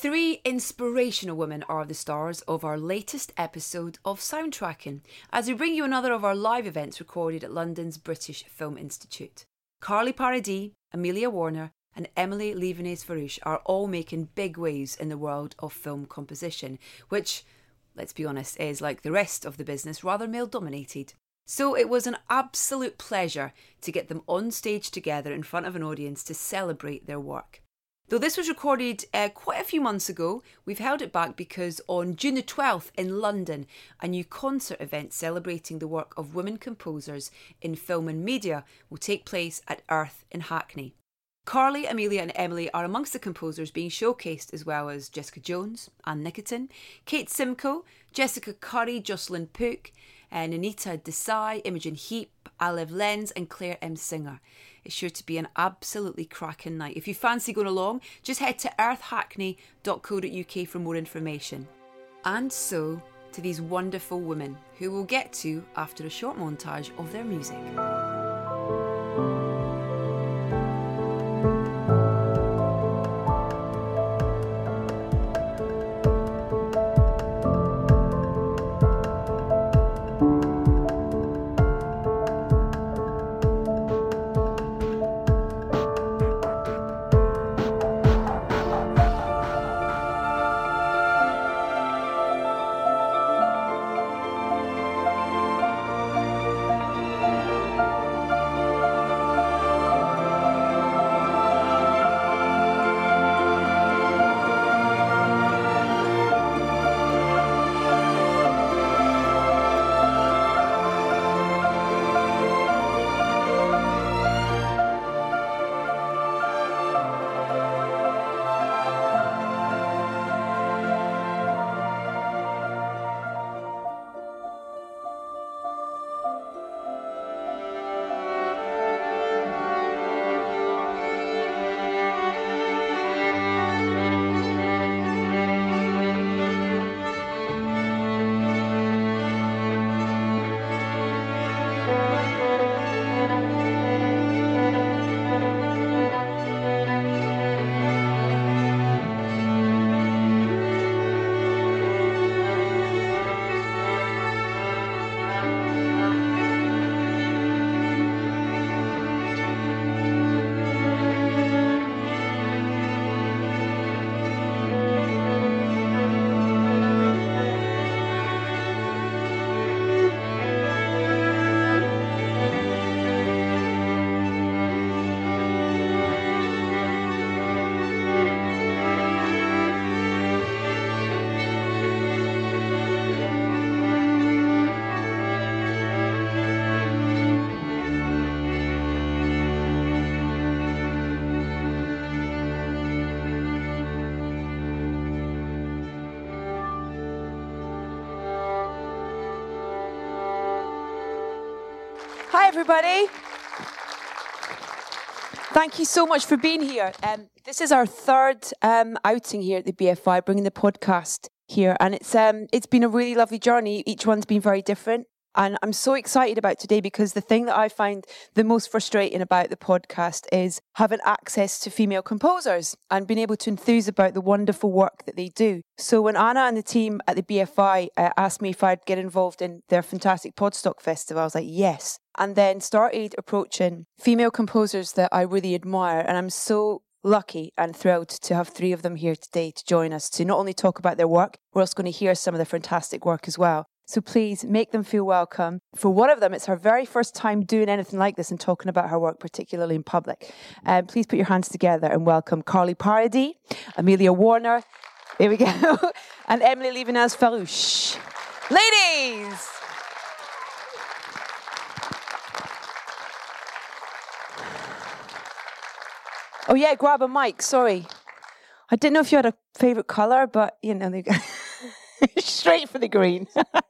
Three inspirational women are the stars of our latest episode of Soundtracking as we bring you another of our live events recorded at London's British Film Institute. Carly Paradis, Amelia Warner, and Emilie Levienaise-Farrouch are all making big waves in the world of film composition, which, let's be honest, is like the rest of the business rather male dominated. So it was an absolute pleasure to get them on stage together in front of an audience to celebrate their work. Though this was recorded uh, quite a few months ago, we've held it back because on June the 12th in London, a new concert event celebrating the work of women composers in film and media will take place at Earth in Hackney. Carly, Amelia, and Emilie are amongst the composers being showcased, as well as Jessica Jones, Anne Nikitin, Kate Simko, Jessica Curry, Jocelyn Pook, Eh, and Nainita Desai, Imogen Heap, Alev Lenz, and Claire M. Singer. It's sure to be an absolutely cracking night. If you fancy going along, just head to earthhackney.co.uk for more information. And so to these wonderful women, who we'll get to after a short montage of their music. Everybody. Thank you so much for being here. Um, this is our third um, outing here at the BFI, bringing the podcast here, and it's um, it's been a really lovely journey. Each one's been very different. And I'm so excited about today because the thing that I find the most frustrating about the podcast is having access to female composers and being able to enthuse about the wonderful work that they do. So when Anna and the team at the BFI uh, asked me if I'd get involved in their fantastic Podstock Festival, I was like, yes. And then started approaching female composers that I really admire. And I'm so lucky and thrilled to have three of them here today to join us to not only talk about their work, we're also going to hear some of their fantastic work as well. So please make them feel welcome. For one of them, it's her very first time doing anything like this and talking about her work, particularly in public. Um, please put your hands together and welcome Carly Paradis, Amelia Warner, here we go, and Emilie Levienaise-Farrouch. Ladies! Oh yeah, grab a mic. Sorry, I didn't know if you had a favorite color, but you know, they straight for the green.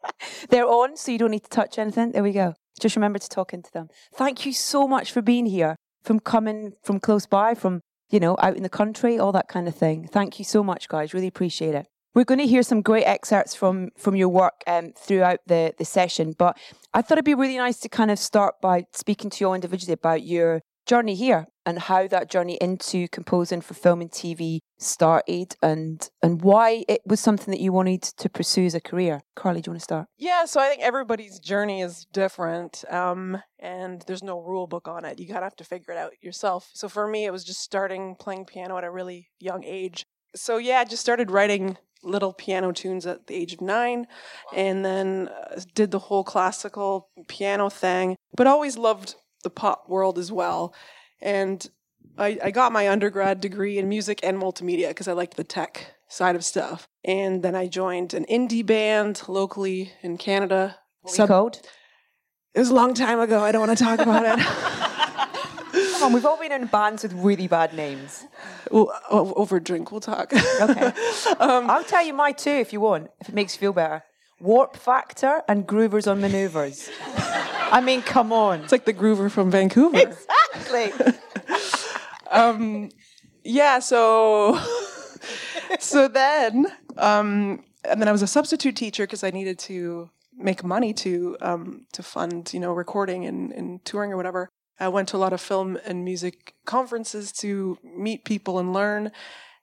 They're on, so you don't need to touch anything. There we go. Just remember to talk into them. Thank you so much for being here, from coming from close by, from you know out in the country, all that kind of thing. Thank you so much, guys. Really appreciate it. We're going to hear some great excerpts from from your work um, throughout the the session, but I thought it'd be really nice to kind of start by speaking to you all individually about your journey here and how that journey into composing for film and TV started and and why it was something that you wanted to pursue as a career. Carly, do you want to start? Yeah, so I think everybody's journey is different, um, and there's no rule book on it. You kind of have to figure it out yourself. So for me, it was just starting playing piano at a really young age. So yeah, I just started writing little piano tunes at the age of nine and then uh, did the whole classical piano thing, but always loved the pop world as well. And I, I got my undergrad degree in music and multimedia because I liked the tech side of stuff. And then I joined an indie band locally in Canada. Sub- called? It was a long time ago. I don't want to talk about it. Come on, we've all been in bands with really bad names. Well, over drink, we'll talk. okay. Um, I'll tell you my two if you want, if it makes you feel better. Warp Factor and Groovers on Maneuvers. I mean, come on. It's like the Groover from Vancouver. Exactly. um, yeah, so so then um, and then I was a substitute teacher because I needed to make money to um, to fund you know recording and, and touring or whatever. I went to a lot of film and music conferences to meet people and learn.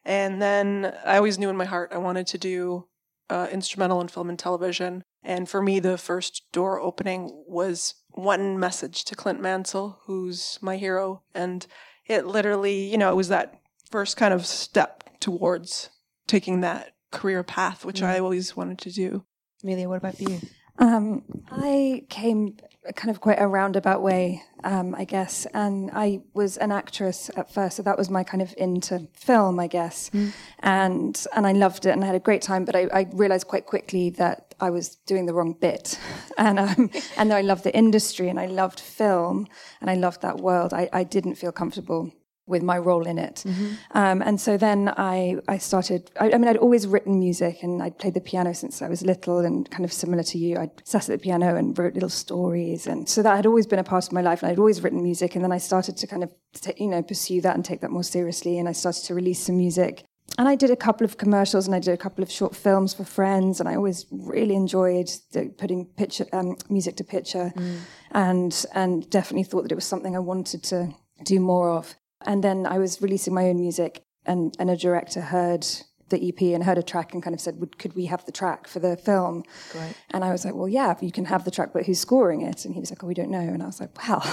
And then I always knew in my heart I wanted to do uh, instrumental in film and television. And for me, the first door opening was one message to Clint Mansell, who's my hero. And it literally, you know, it was that first kind of step towards taking that career path, which. I always wanted to do. Amelia, what about you? Um, I came kind of quite a roundabout way, um, I guess, and I was an actress at first, so that was my kind of into film, I guess, mm. and and I loved it and I had a great time. But I, I realized quite quickly that I was doing the wrong bit, and um, and though I loved the industry and I loved film and I loved that world, I, I didn't feel comfortable with my role in it. Mm-hmm. Um, and so then I, I started, I, I, mean, I'd always written music and I'd played the piano since I was little and kind of similar to you. I'd sat at the piano and wrote little stories. And so that had always been a part of my life and I'd always written music. And then I started to kind of, t- you know, pursue that and take that more seriously. And I started to release some music. And I did a couple of commercials and I did a couple of short films for friends. And I always really enjoyed the, putting picture, um, music to picture mm. and, and definitely thought that it was something I wanted to do more of. And then I was releasing my own music, and, and a director heard the EP and heard a track and kind of said, "Could we have the track for the film?" Great. And I was like, "Well, yeah, you can have the track, but who's scoring it?" And he was like, "Oh, we don't know." And I was like, "Well,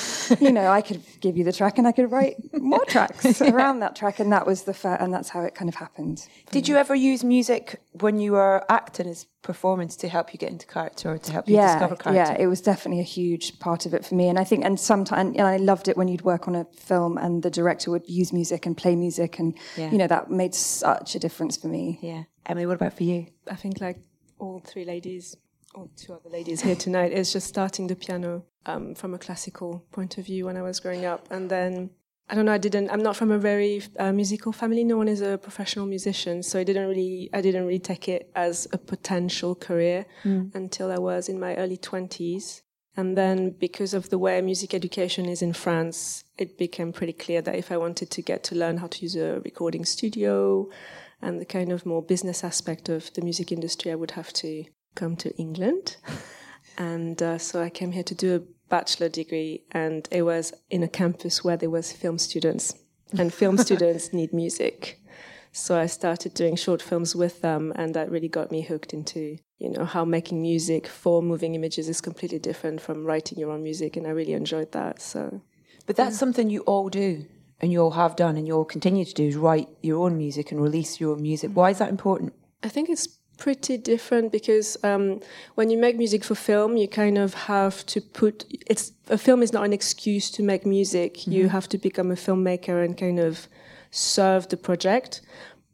you know, I could give you the track, and I could write more tracks yeah. around that track." And that was the fa- and that's how it kind of happened. Did you ever use music when you were acting as performance to help you get into character or to help you yeah, discover character? Yeah, it was definitely a huge part of it for me. And I think, and sometimes, and I loved it when you'd work on a film and the director would use music and play music, and yeah. you know that made such a difference for me. Yeah, Emilie, what about for you? I think like all three ladies, or two other ladies here tonight, is just starting the piano um, from a classical point of view when I was growing up, and then I don't know. I didn't. I'm not from a very uh, musical family. No one is a professional musician, so I didn't really. I didn't really take it as a potential career mm. until I was in my early twenties. And then, because of the way music education is in France, it became pretty clear that if I wanted to get to learn how to use a recording studio and the kind of more business aspect of the music industry, I would have to come to England. and uh, so I came here to do a bachelor degree and it was in a campus where there was film students and film students need music. So i started doing short films with them and that really got me hooked into you know how making music for moving images is completely different from writing your own music and i really enjoyed that so. But that's yeah. something you all do and you all have done and you all continue to do is write your own music and release your own music. Mm. Why is that important? I think it's pretty different because um, when you make music for film, you kind of have to put it's a film is not an excuse to make music. Mm-hmm. You have to become a filmmaker and kind of serve the project.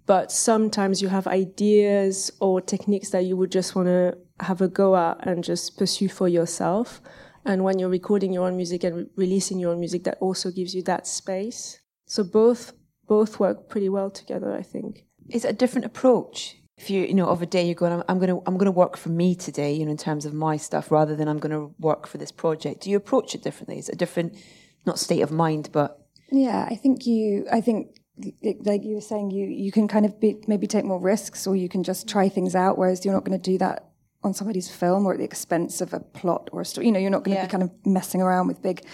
But sometimes you have ideas or techniques that you would just want to have a go at and just pursue for yourself. And when you're recording your own music and re- releasing your own music, that also gives you that space. So both both work pretty well together, I think. Is it a different approach? If you you know of a day you're going I'm going to I'm going to work for me today you know in terms of my stuff rather than I'm going to work for this project do you approach it differently is it a different not state of mind but yeah I think you I think like you were saying you you can kind of be, maybe take more risks or you can just try things out whereas you're not going to do that on somebody's film or at the expense of a plot or a story. You know, you're not going to Yeah. be kind of messing around with big,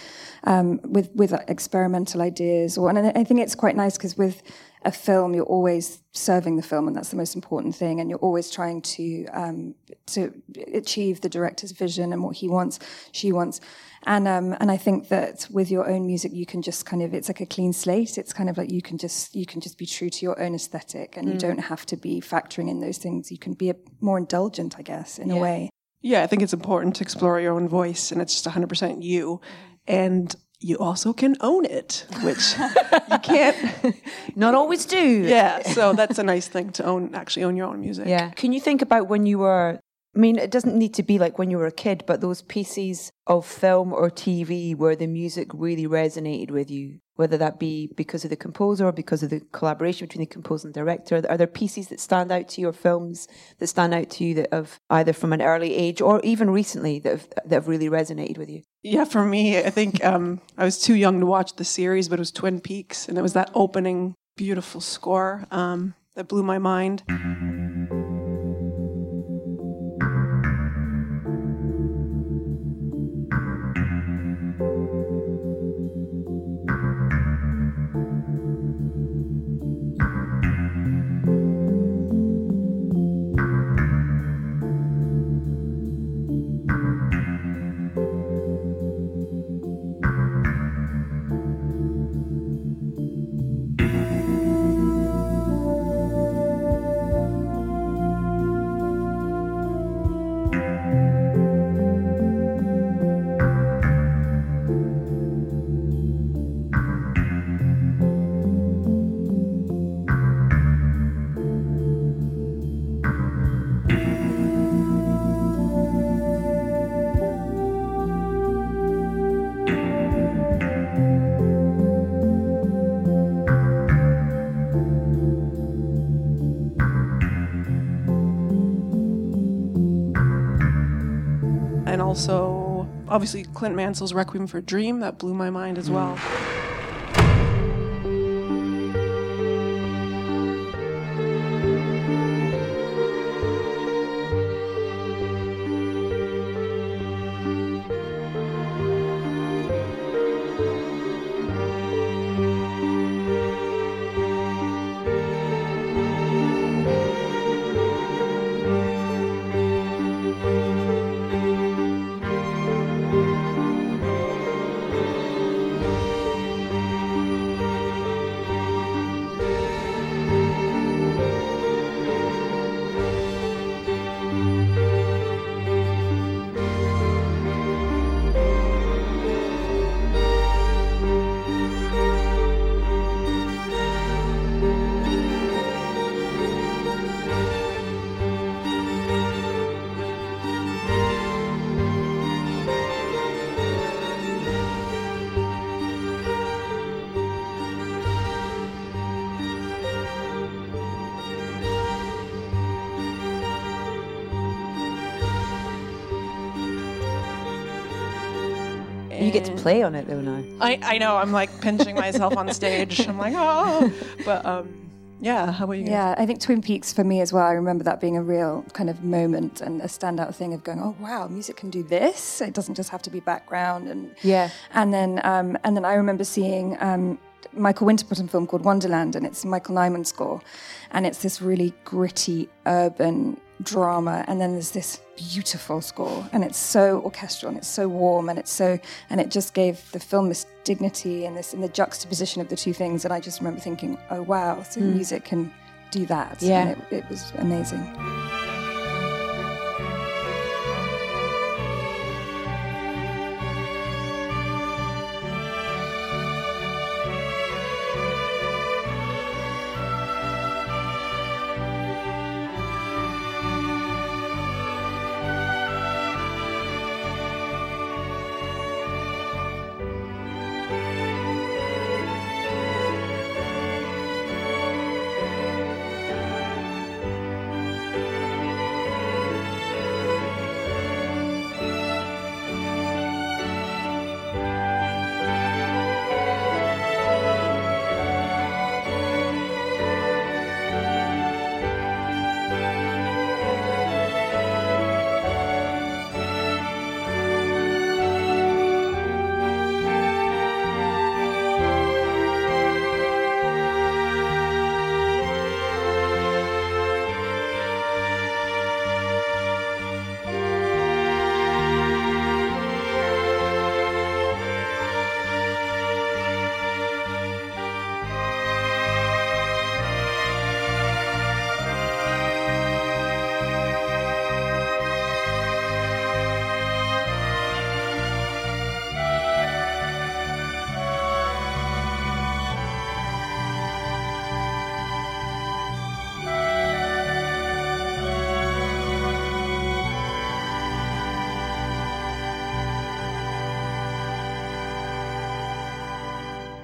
um, with with experimental ideas. Or and I I think it's quite nice because with a film, you're always serving the film, and that's the most important thing. And you're always trying to um, to achieve the director's vision and what he wants, she wants. And um, and I think that with your own music, you can just kind of it's like a clean slate. It's kind of like you can just you can just be true to your own aesthetic, and you don't have to be factoring in those things. You can be a, more indulgent, I guess, in a way. Yeah, I think it's important to explore your own voice, and it's just 100% you. And you also can own it, which you can't. Not always do. Yeah, so that's a nice thing to own, actually own your own music. Yeah. Can you think about when you were? I mean, it doesn't need to be like when you were a kid, but those pieces of film or TV where the music really resonated with you, whether that be because of the composer or because of the collaboration between the composer and director. Are there pieces that stand out to you or films that stand out to you that have either from an early age or even recently that have, that have really resonated with you? Yeah, for me, I think um, I was too young to watch the series, but it was Twin Peaks, and it was that opening beautiful score um, that blew my mind. Also obviously Clint Mansell's Requiem for a Dream that blew my mind as hmm. well. Get to play on it though now. I, I know I'm like pinching myself on stage. I'm like, oh, but um, yeah. How about you? Guys? Yeah, I think Twin Peaks for me as well. I remember that being a real kind of moment and a standout thing of going, oh wow, music can do this. It doesn't just have to be background and Yeah. And then um, and then I remember seeing um, Michael Winterbottom film called Wonderland, and it's Michael Nyman score, and it's this really gritty urban drama, and then there's this beautiful score, and it's so orchestral, and it's so warm, and it's so, and it just gave the film this dignity and this, and the juxtaposition of the two things, and I just remember thinking, oh wow, so hmm. music can do that, Yeah. and it, it was amazing.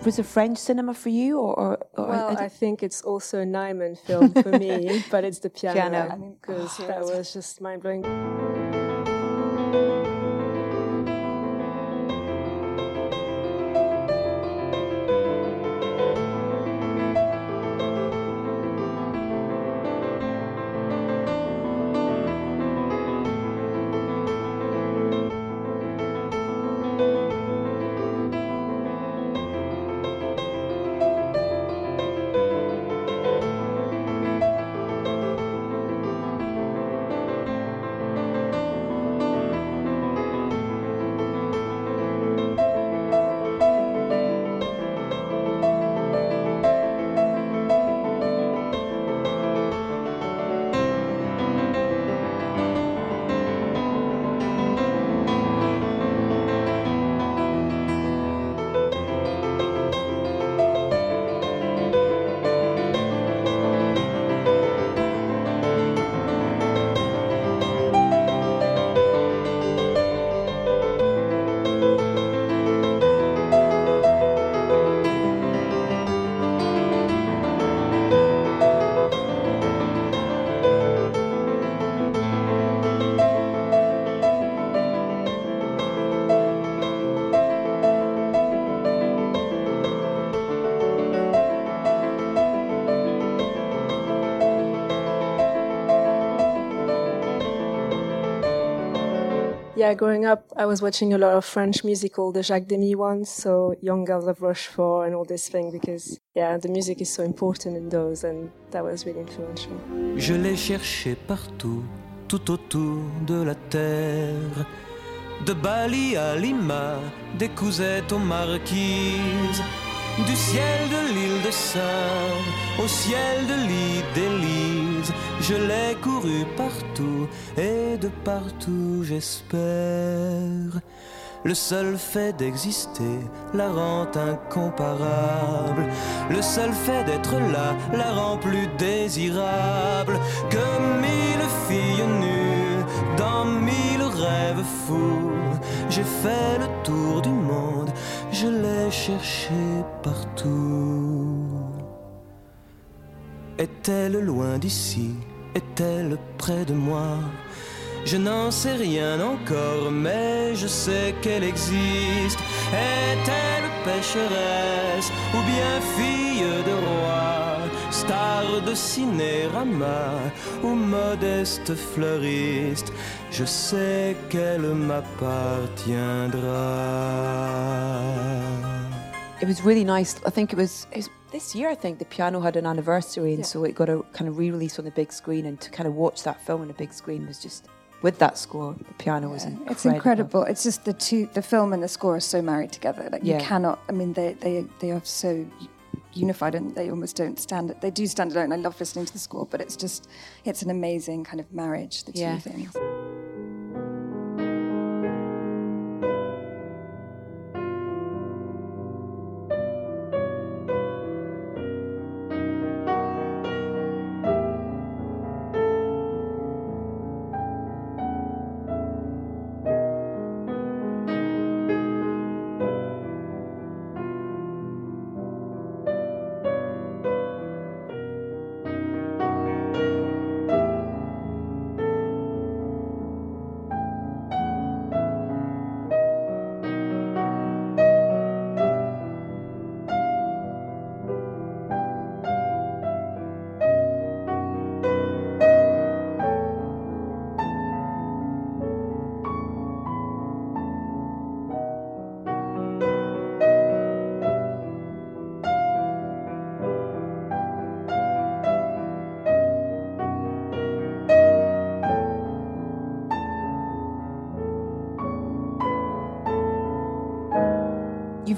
Was it French cinema for you, or, or, or well, I, I, think it's also a Nyman film for me, but it's the piano piano because that was just mind blowing. Yeah, growing up, I was watching a lot of French musical, the Jacques Demy ones, so Young Girls of Rochefort and all this thing, because, yeah, the music is so important in those, and that was really influential. Je l'ai cherché partout, tout autour de la terre. De Bali à Lima, des cousettes aux marquises. Du ciel de l'île de Saint au ciel de l'île d'Élise, je l'ai couru partout et de partout j'espère. Le seul fait d'exister la rend incomparable. Le seul fait d'être là la rend plus désirable que mille filles nues dans mille rêves fous. J'ai fait le tour du je l'ai cherché partout. Est-elle loin d'ici? Est-elle près de moi? Je n'en sais rien encore, mais je sais qu'elle existe. Est-elle pécheresse ou bien fille de roi Star de cinérama ou modeste fleuriste? Je sais qu'elle m'appartiendra. It was really nice. I think it was, it was this year, I think the piano had an anniversary, and yeah. so it got a kind of re-release on the big screen. And to kind of watch that film on a big screen was just with that score. The piano yeah, was incredible. It's incredible. It's just the two, the film and the score are so married together. Like yeah. you cannot. I mean, they they they are so unified and they almost don't stand they do stand alone i love listening to the score but it's just it's an amazing kind of marriage the two yeah. things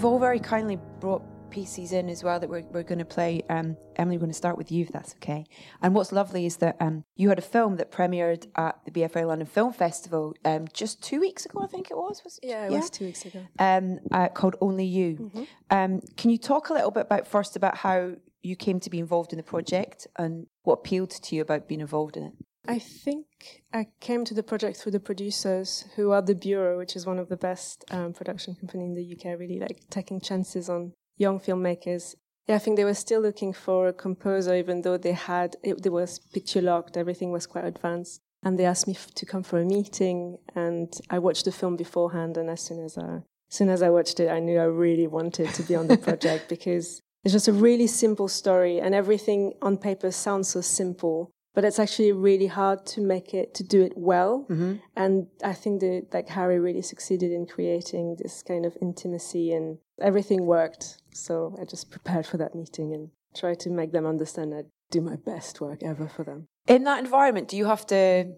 You've all very kindly brought pieces in as well that we're, we're going to play. Um, Emilie, we're going to start with you if that's okay. And what's lovely is that um, you had a film that premiered at the BFI London Film Festival um, just two weeks ago, I think it was. was it? Yeah, it yeah? was two weeks ago. Um, uh, called Only You. Mm-hmm. Um, can you talk a little bit about first about how you came to be involved in the project and what appealed to you about being involved in it? I think I came to the project through the producers, who are the Bureau, which is one of the best um, production company in the UK. Really like taking chances on young filmmakers. Yeah, I think they were still looking for a composer, even though they had it, was picture locked, everything was quite advanced. And they asked me f- to come for a meeting, and I watched the film beforehand. And as soon as I, as soon as I watched it, I knew I really wanted to be on the project because it's just a really simple story, and everything on paper sounds so simple, but it's actually really hard to make it to do it well. Mm-hmm. And I think that like Harry really succeeded in creating this kind of intimacy, and everything worked. So I just prepared for that meeting and tried to make them understand I do my best work ever for them. In that environment, do you have to?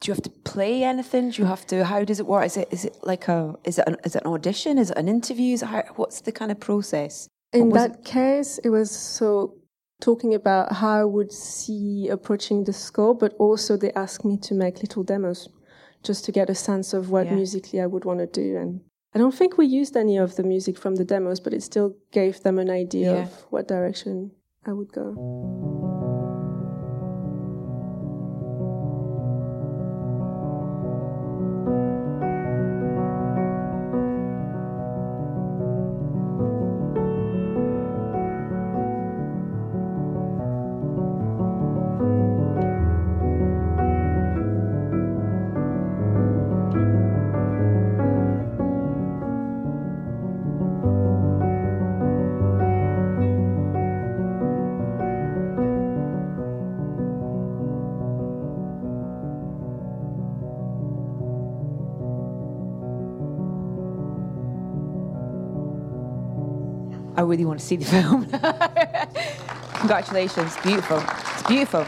Do you have to play anything? Do you have to? How does it work? Is it is it like a is it an, is it an audition? Is it an interview? Is it how, what's the kind of process? In that it? case, it was so talking about how I would see approaching the score, but also they asked me to make little demos just to get a sense of what yeah. musically I would want to do. And I don't think we used any of the music from the demos, but it still gave them an idea yeah. of what direction I would go. Really want to see the film. Congratulations, beautiful. It's beautiful.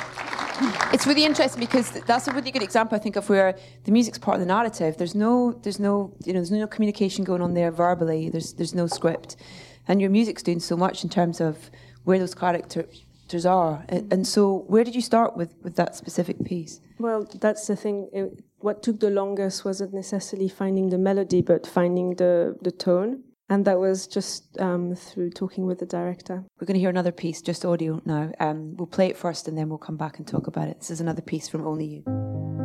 It's really interesting because that's a really good example, I think, of where the music's part of the narrative. There's no, there's no, you know, there's no communication going on there verbally. There's, there's no script, and your music's doing so much in terms of where those characters are. And so, where did you start with with that specific piece? Well, that's the thing. It, what took the longest wasn't necessarily finding the melody, but finding the the tone and that was just um, through talking with the director. We're going to hear another piece, just audio now. Um, we'll play it first and then we'll come back and talk about it. This is another piece from Only You.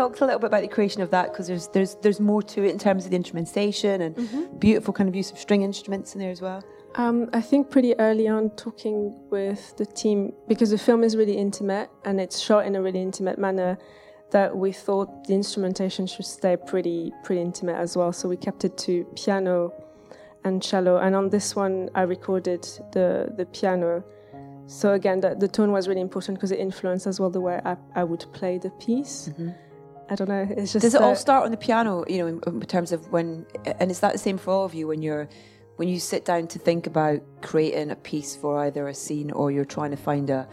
Talk a little bit about the creation of that because there's there's there's more to it in terms of the instrumentation and mm-hmm. beautiful kind of use of string instruments in there as well. Um, I think pretty early on, talking with the team because the film is really intimate and it's shot in a really intimate manner. That we thought the instrumentation should stay pretty pretty intimate as well. So we kept it to piano and cello. And on this one, I recorded the the piano. So again, the, the tone was really important because it influenced as well the way I, I would play the piece. Mm-hmm. I don't know. It's just. Does it all start on the piano? You know, in, in, terms of when, and is that the same for all of you when you're, when you sit down to think about creating a piece for either a scene or you're trying to find a,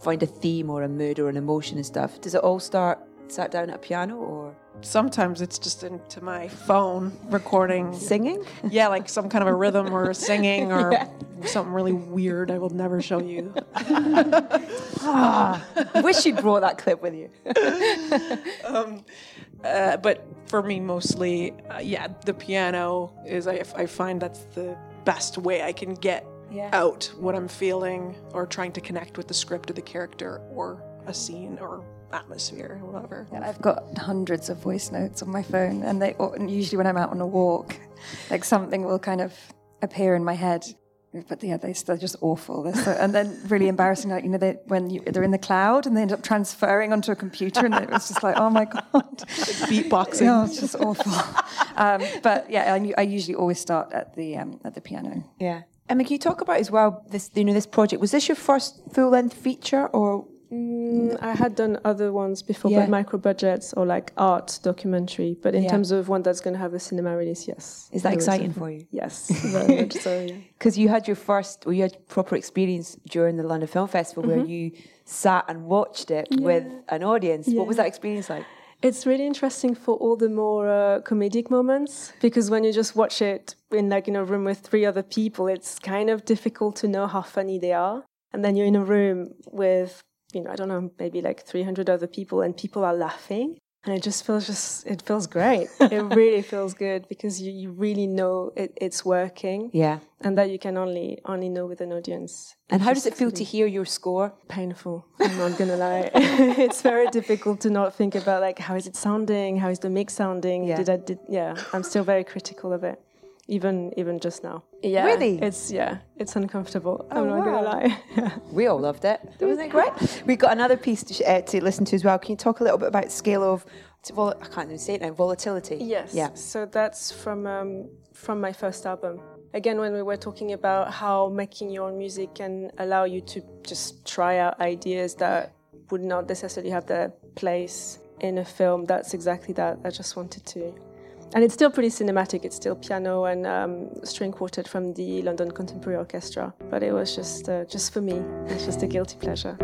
find a theme or a mood or an emotion and stuff? Does it all start sat down at a piano or? Sometimes it's just into my phone recording singing. Yeah, like some kind of a rhythm or singing or yeah. something really weird. I will never show you. ah, wish you'd brought that clip with you. um, uh, but for me, mostly, uh, yeah, the piano is. I, I find that's the best way I can get yeah. out what I'm feeling or trying to connect with the script or the character or a scene or atmosphere or whatever. Yeah, I've got hundreds of voice notes on my phone, and they and usually when I'm out on a walk, like something will kind of appear in my head. But yeah, they, are just awful. So, and then really embarrassing, like you know, they, when you, they're in the cloud and they end up transferring onto a computer, and it was just like, oh my god, beatboxing. Yeah, it's just awful. Um, but yeah, I, I, usually always start at the um, at the piano. Yeah. Emma, can you talk about as well this you know this project? Was this your first full length feature or Mm, I had done other ones before, Yeah. but micro budgets or like art documentary. But in Yeah. terms of one that's going to have a cinema release, yes. is that exciting for you? Yes, very much so. Yeah. Because you had your first, well, you had proper experience during the London Film Festival where you sat and watched it with an audience. What was that experience like? It's really interesting for all the more uh, comedic moments because when you just watch it in like in a room with three other people, it's kind of difficult to know how funny they are. And then you're in a room with, you know, I don't know, maybe like 300 other people and people are laughing. And it just feels just, it feels great. it really feels good because you, you really know it, it's working Yeah. and that you can only, only know with an audience. And how does it feel to hear your score? painful. I'm not gonna lie. it's very difficult to not think about like how is it sounding, how is the mix sounding. Yeah. Did I did yeah? I'm still very critical of it, even even just now. Yeah, Really? It's yeah, it's uncomfortable. Oh, I'm not wow. gonna lie. Yeah. We all loved it. Wasn't it great? We've got another piece to, sh- uh, to listen to as well. Can you talk a little bit about scale of, to vol- I can't even say it now, volatility? Yes. Yeah. So that's from um, from my first album. Again, when we were talking about how making your own music can allow you to just try out ideas that would not necessarily have their place in a film, that's exactly that. I just wanted to. And it's still pretty cinematic. It's still piano and um, string quartet from the London Contemporary Orchestra. But it was just uh, just for me. It's just a guilty pleasure.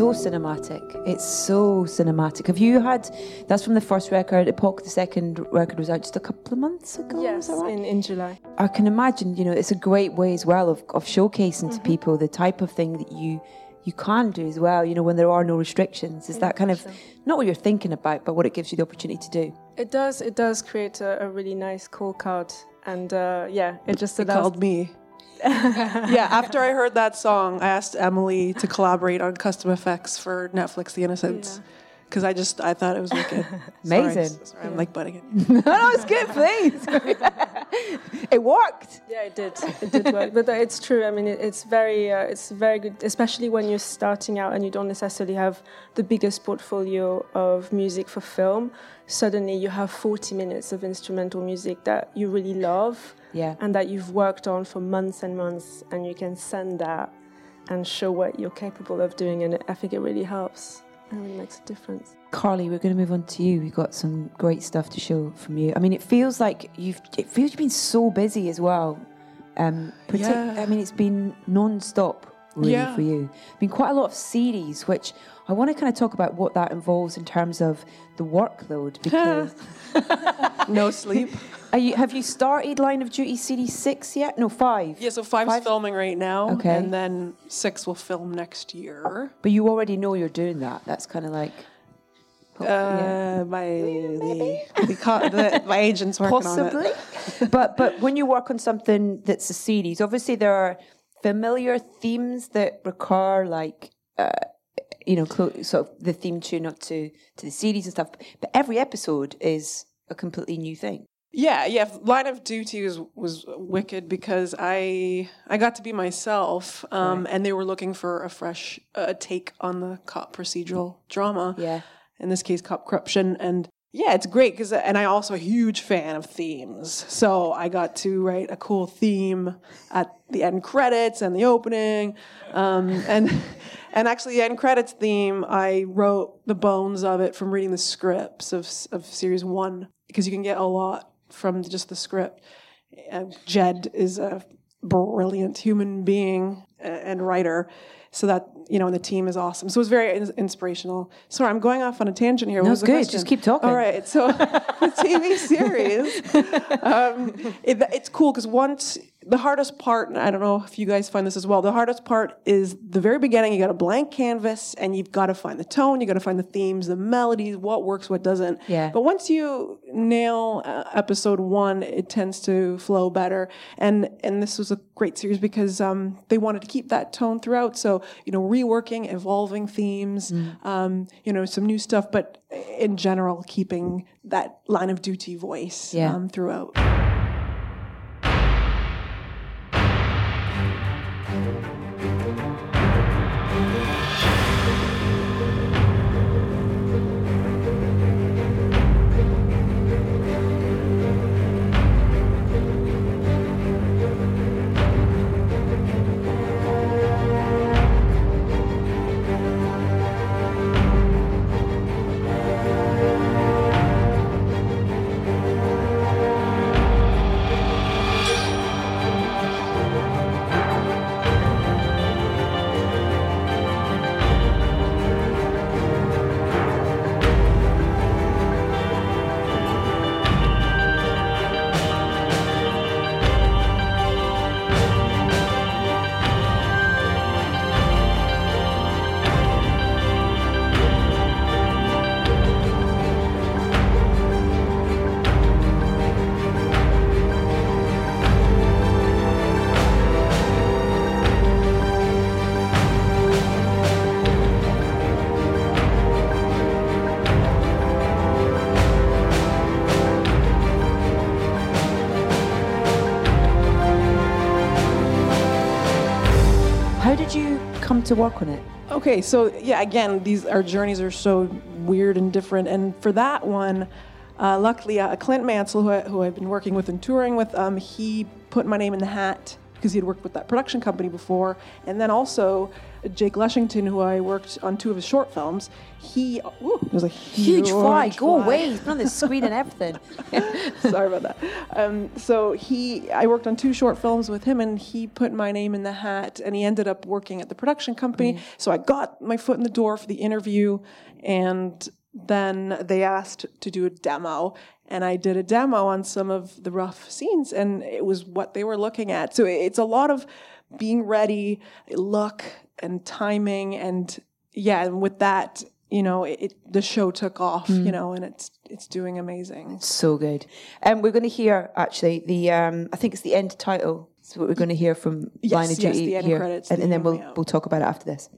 So cinematic. It's so cinematic. Have you had? That's from the first record. Epoch, the second record was out just a couple of months ago. Yes, right? in, in July. I can imagine. You know, it's a great way as well of, of showcasing to people the type of thing that you you can do as well. You know, when there are no restrictions. Is that kind of not what you're thinking about, but what it gives you the opportunity to do? It does. It does create a, a really nice call card, and uh, yeah, it just allows. called me. Yeah, after I heard that song, I asked Emilie to collaborate on custom effects for Netflix The Innocents. Because I just, I thought it was wicked. Sorry, Amazing. sorry, I'm like butting it. no, no, it's good, please. it worked. Yeah, it did. It did work, but it's true. I mean, it, it's very, uh, it's very good, especially when you're starting out and you don't necessarily have the biggest portfolio of music for film. Suddenly, you have 40 minutes of instrumental music that you really love, Yeah. and that you've worked on for months and months, and you can send that and show what you're capable of doing, and I think it really helps. And it really makes a difference. Carly, we're going to move on to you. We've got some great stuff to show from you. I mean, it feels like you've. It feels you've been so busy as well. Um, partic- Yeah. I mean, it's been non-stop really Yeah. for you. Been quite a lot of series, which I want to kind of talk about what that involves in terms of the workload. Because No sleep. are you, have you started Line of Duty series six yet? No, five. Yeah, so five's Five? filming right now. Okay. And then six will film next year. But you already know you're doing that. That's kind of like. Uh, my the, the, co- my agent's working on possibly. it. but but when you work on something that's a series, obviously there are familiar themes that recur, like uh, you know, clo- sort of the theme tune up to to the series and stuff. But every episode is a completely new thing. Yeah, yeah. Line of Duty was was wicked because I I got to be myself, um, and they were looking for a fresh uh, take on the cop procedural drama. Yeah. In this case, cop corruption, and yeah, it's great because and i'm also a huge fan of themes, so I got to write a cool theme at the end credits and the opening, um, and. And actually, the end credits theme, I wrote the bones of it from reading the scripts of, of series one, because you can get a lot from just the script. Uh, Jed is a brilliant human being and writer. So that, you know, and the team is awesome. So it was very in- inspirational. Sorry, I'm going off on a tangent here. What No, was good. question? Just keep talking. All right. So the TV series, um, it, it's cool because once the hardest part, and I don't know if you guys find this as well, the hardest part is the very beginning. You got a blank canvas and you've got to find the tone, you got to find the themes, the melodies, what works, what doesn't. Yeah. But once you nail uh, episode one, it tends to flow better. And and this was a great series because um, they wanted to keep that tone throughout. So you know, reworking, evolving themes, Mm. um, you know, some new stuff, but in general, keeping that line of duty voice Yeah. um, throughout. To work on it? Okay, so yeah, again, these our journeys are so weird and different. And for that one, uh, luckily, uh, Clint Mansell, who, I, who I've been working with and touring with, um, he put my name in the hat because he had worked with that production company before. And then also Jake Lushington, who I worked on two of his short films. He, there's a Huge fly. Go fly. away. He's been on the screen and everything. Sorry about that. Um, so he, I worked on two short films with him, and he put my name in the hat, and he ended up working at the production company. So I got my foot in the door for the interview, and then they asked to do a demo, and I did a demo on some of the rough scenes, and it was what they were looking at. So it's a lot of being ready, luck, and timing, and yeah, and with that. You know, it, it the show took off. You know, and it's it's doing amazing. so good. And um, we're going to hear actually the um, I think it's the end title. So what we're going to hear from Yes, Line of yes, Duty the end here, credits, and, and then we'll we'll talk about it after this.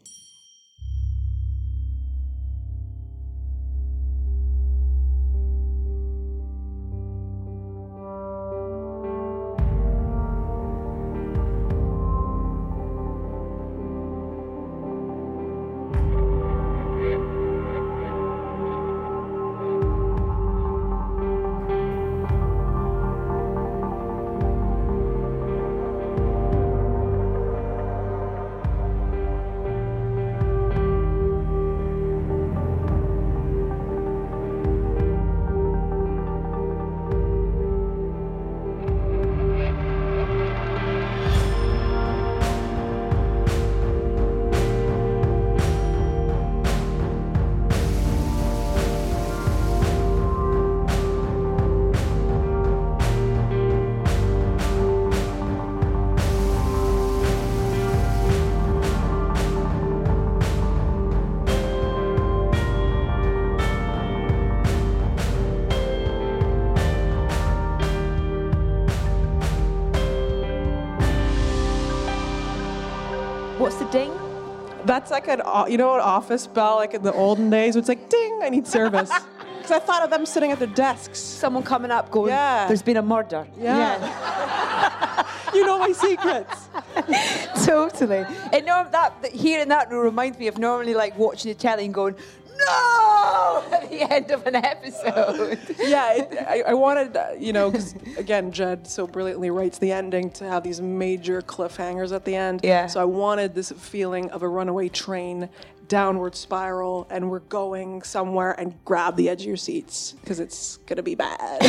Like an, you know, an office bell, like in the olden days. It's like, ding, I need service. because I thought of them sitting at their desks. Someone coming up going, Yeah. there's been a murder. Yeah. You know my secrets. totally. And norm, that, that hearing that reminds me of normally like watching the telly and going, no, at the end of an episode. yeah, it, I, I wanted, uh, you know, because again, Jed so brilliantly writes the ending to have these major cliffhangers at the end. Yeah. So I wanted this feeling of a runaway train downward spiral, and we're going somewhere, and grab the edge of your seats because it's gonna be bad.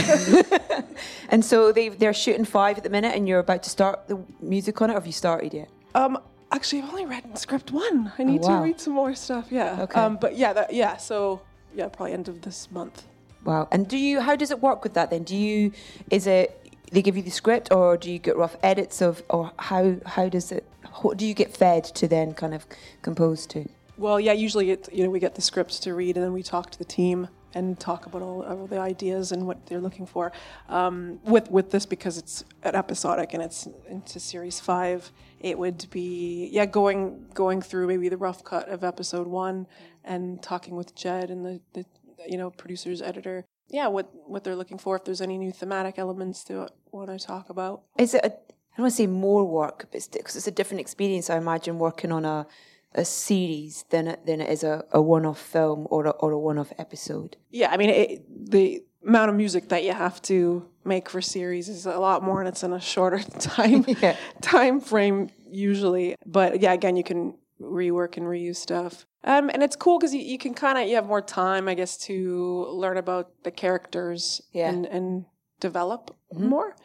And so they they're shooting five at the minute, and you're about to start the music on it. Or have you started yet? um, actually, I've only read script one. I need Oh, wow. to read some more stuff. Yeah. Okay. Um, but yeah, that, yeah. So yeah, probably end of this month. Wow. And do you? How does it work with that then? Do you? Is it they give you the script, or do you get rough edits of, or how how does it? What do you get fed to then kind of compose to? Well, yeah, usually it, you know we get the scripts to read, and then we talk to the team and talk about all of the ideas and what they're looking for. Um, with with this because it's an episodic and it's into series five, it would be yeah going going through maybe the rough cut of episode one and talking with Jed and the, the you know producers editor. Yeah, what what they're looking for if there's any new thematic elements to want to talk about. Is it? A, I don't want to say more work, but because it's, a different experience, I imagine working on a a series than it, than it is a, a one-off film or a, or a one-off episode. Yeah, I mean, it, the amount of music that you have to make for series is a lot more, and it's in a shorter time Yeah. time frame usually. But yeah, again, you can rework and reuse stuff. Um, and it's cool because you, you can kind of you have more time, I guess, to learn about the characters Yeah. and and develop more.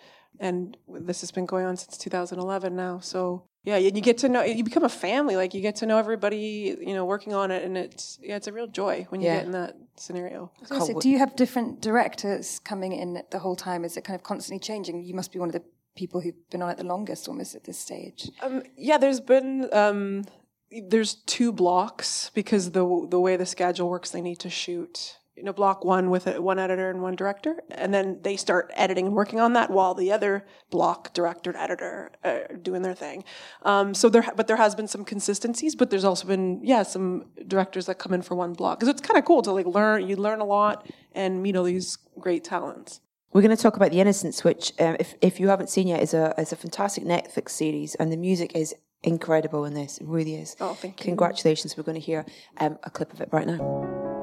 And this has been going on since 2011 now, so yeah, you, you get to know you become a family. Like you get to know everybody, you know, working on it, and it's yeah, it's a real joy when you Yeah. get in that scenario. So, so do you have different directors coming in the whole time? Is it kind of constantly changing? You must be one of the people who've been on it the longest almost at this stage. Um, yeah, there's been um, there's two blocks because the the way the schedule works, they need to shoot you know block one with a, one editor and one director, and then they start editing and working on that while the other block director and editor are doing their thing. Um, so there, but there has been some consistencies, but there's also been yeah some directors that come in for one block because it's kind of cool to like learn. You learn a lot and meet all these great talents. We're going to talk about The Innocents, which, um, if, if you haven't seen yet, is a is a fantastic Netflix series, and the music is incredible in this. It really is. Oh, thank you. Congratulations. We're going to hear um, a clip of it right now.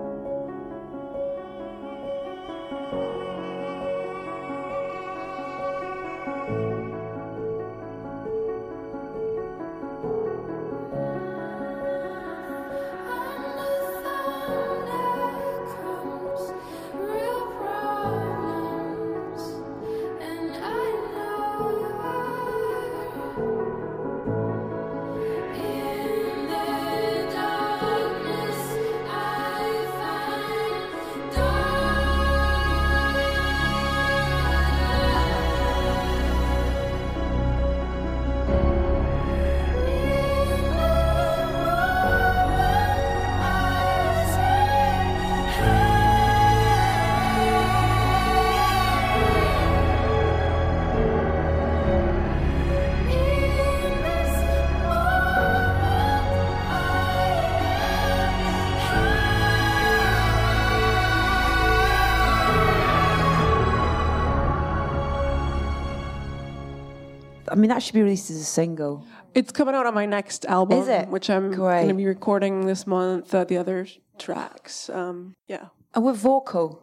Mean, that should be released as a single. It's coming out on my next album, Is it? which I'm going to be recording this month. Uh, the other tracks, um, yeah. And with vocal,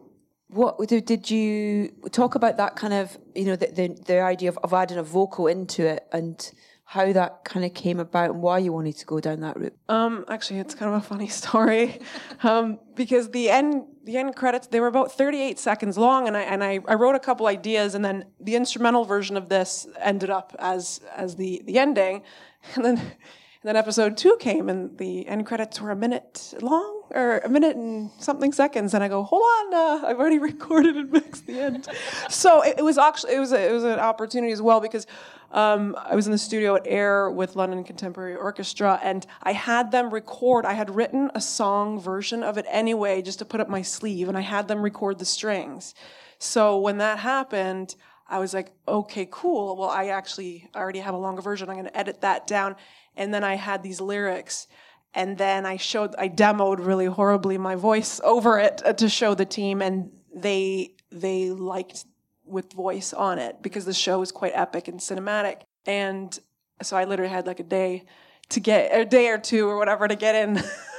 what did, did you talk about that kind of, you know, the, the, the idea of, of adding a vocal into it and how that kind of came about and why you wanted to go down that route? Um, actually, it's kind of a funny story um, because the end the end credits they were about 38 seconds long, and I and I, I wrote a couple ideas, and then the instrumental version of this ended up as as the the ending, and then and then episode two came, and the end credits were a minute long or a minute and something seconds, and I go, hold on, uh, I've already recorded and mixed the end. so it, it was actually it was a, it was an opportunity as well because. Um, I was in the studio at Air with London Contemporary Orchestra, and I had them record. I had written a song version of it anyway, just to put up my sleeve, and I had them record the strings. So when that happened, I was like, okay, cool. Well, I actually already have a longer version. I'm going to edit that down. And then I had these lyrics. and then I showed, I demoed really horribly my voice over it uh, to show the team, and they they liked with voice on it because the show is quite epic and cinematic. And so I literally had like a day to get a day or two or whatever to get in.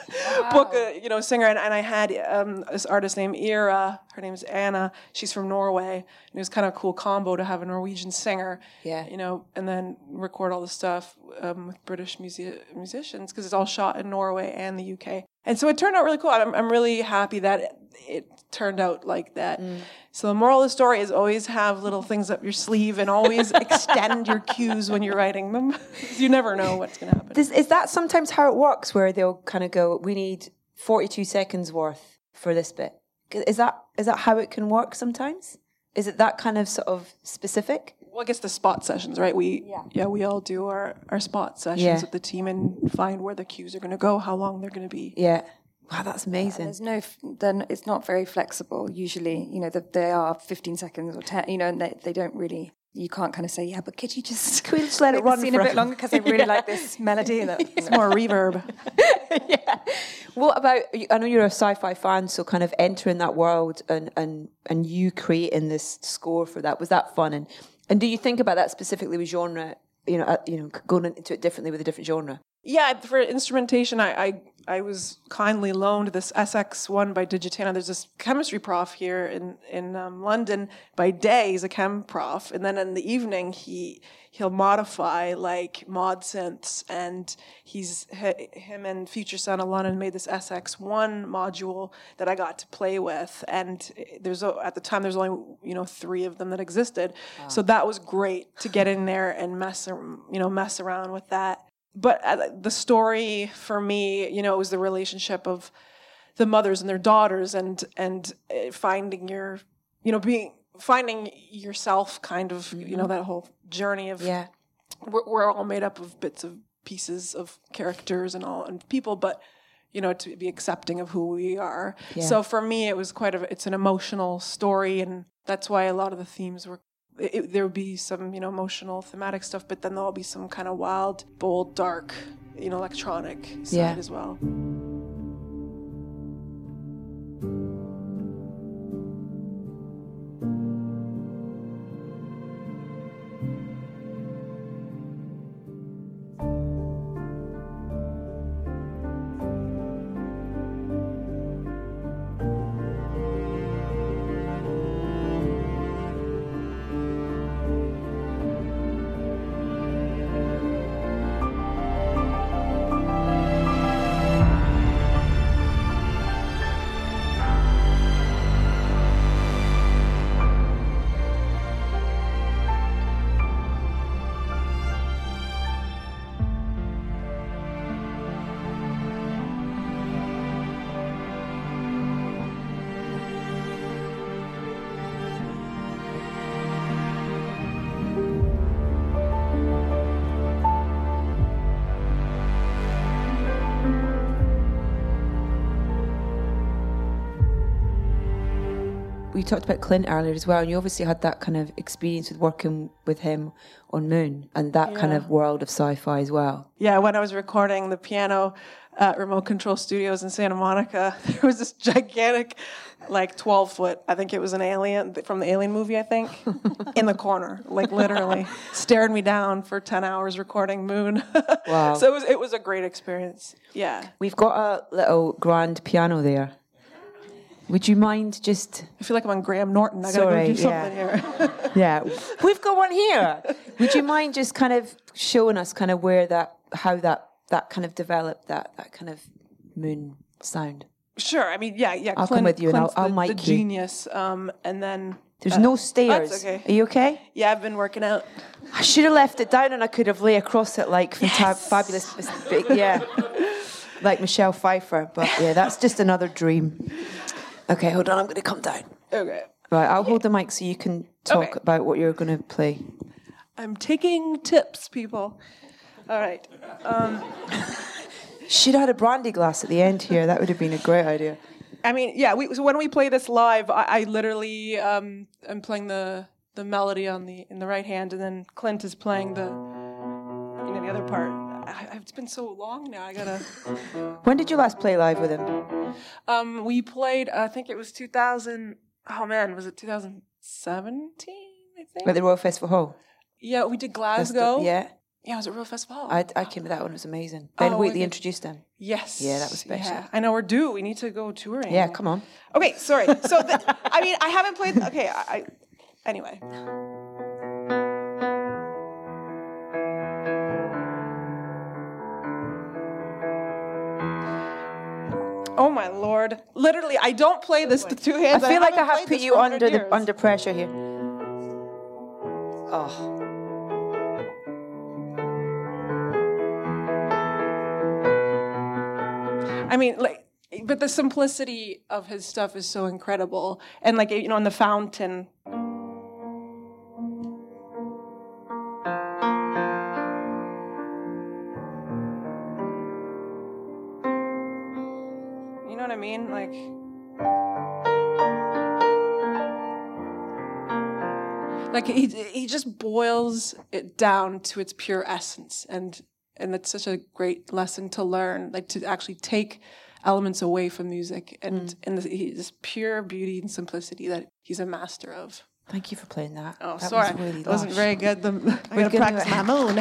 book a you know singer and, and I had um, this artist named Ira. Her name is Anna. She's from Norway. And it was kind of a cool combo to have a Norwegian singer Yeah. you know and then record all the stuff um, with British music- musicians because it's all shot in Norway and the UK and so it turned out really cool I'm, I'm really happy that it, it turned out like that mm. so the moral of the story is always have little things up your sleeve and always extend your cues when you're writing them you never know what's going to happen Is, is that sometimes how it works, where they'll kind of go, "We need forty-two seconds worth for this bit"? Is that is that how it can work sometimes? Is it that kind of sort of specific? Well, I guess the spot sessions, right? We yeah, we all do our, our spot sessions Yeah. with the team and find where the cues are going to go, how long they're going to be. Yeah. Wow, that's amazing. There's no, f- then it's not very flexible. Usually, you know, the, they are 15 seconds or 10, you know, and they, they don't really, you can't kind of say, yeah, but could you just, Could we just let it run scene for a a- bit longer because I really like this melody. And that, It's more reverb. yeah. What about? I know you're a sci-fi fan, so kind of entering that world and and and you creating this score for that was that fun? And and do you think about that specifically with genre? You know, uh, you know, going into it differently with a different genre. Yeah, for instrumentation, I, I I was kindly loaned this SX1 by Digitana. There's this chemistry prof here in in um, London. By day, he's a chem prof, and then in the evening, he he'll modify like mod synths, and he's hi- him and Future Sound of London made this SX1 module that I got to play with. And there's a, at the time there's only you know three of them that existed, so that was great to get in there and mess you know mess around with that but uh, the story for me, you know, it was the relationship of the mothers and their daughters, and and uh, finding your, you know, being finding yourself, kind of, you know, that whole journey of Yeah. we're, we're all made up of bits of pieces of characters and all and people, but you know, to be accepting of who we are. Yeah. So for me, it was quite a, it's an emotional story, and that's why a lot of the themes were. It, there would be some, you know, emotional, thematic stuff, but then there'll be some kind of wild, bold, dark, you know, electronic side Yeah. as well. We talked about Clint earlier as well, and you obviously had that kind of experience with working with him on Moon and that kind of world of sci-fi as well. Yeah, when I was recording the piano at Remote Control Studios in Santa Monica, there was this gigantic, like 12 foot, I think it was an alien from the Alien movie, I think, in the corner, like literally stared me down for 10 hours recording Moon. Wow. so it was, it was a great experience. Yeah. We've got a little grand piano there. Would you mind just I feel like I'm on Graham Norton. I gotta Sorry, go do something here. Yeah, we've got one here. Would you mind just kind of showing us kind of where that, how that, that kind of developed that, that kind of moon sound? Sure. I mean, yeah, yeah. I'll come with you and I'll- I'll the, mic the you. genius. Um, and then There's uh, no stairs. Okay. Are you okay? Yeah, I've been working out. I should have left it down and I could have lay across it like fanta- fabulous, yeah, like Michelle Pfeiffer. But yeah, that's just another dream. Okay, hold on. I'm going to come down. Okay. Right, I'll hold the mic so you can talk Okay. about what you're going to play. I'm taking tips, people. All right. Should have had a brandy glass at the end here. That would have been a great idea. I mean, yeah. We, so when we play this live, I, I literally um, am playing the the melody on the in the right hand, and then Clint is playing the you know the other part. I, it's been so long now. I gotta. When did you last play live with him? Um, we played. I think it was 2000. Oh man, was it 2017? I think. At the Royal Festival Hall? yeah, we did the- Glasgow. yeah. yeah, it was at Royal Festival. I, I came to that one. It was amazing. Ben Oh, Wheatley okay. introduced them. yes. Yeah, that was special. Yeah, I know we're due. We need to go touring. Yeah, come on. Okay, sorry. So, the, I mean, I haven't played. Okay, I. I anyway. Oh my lord! Literally, I don't play this with two hands. I feel like I haven't put you under 100 the under pressure here. Oh. I mean, like, but the simplicity of his stuff is so incredible, and like you know, in the fountain. Mean? Like. Like he he just boils it down to its pure essence, and and it's such a great lesson to learn, like to actually take elements away from music and mm. and the, he, this pure beauty and simplicity that he's a master of. Thank you for playing that. Oh, that sorry, Was really it wasn't very good. The, I We're gonna- practice my moan.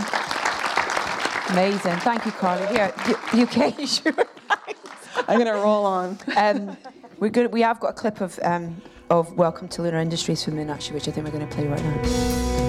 Amazing. Thank you, Carly. Here, you, you okay? You sure? I'm gonna roll on. um, we're good. We have got a clip of um, of Welcome to Lunar Industries from Moon, actually, which I think we're going to play right now.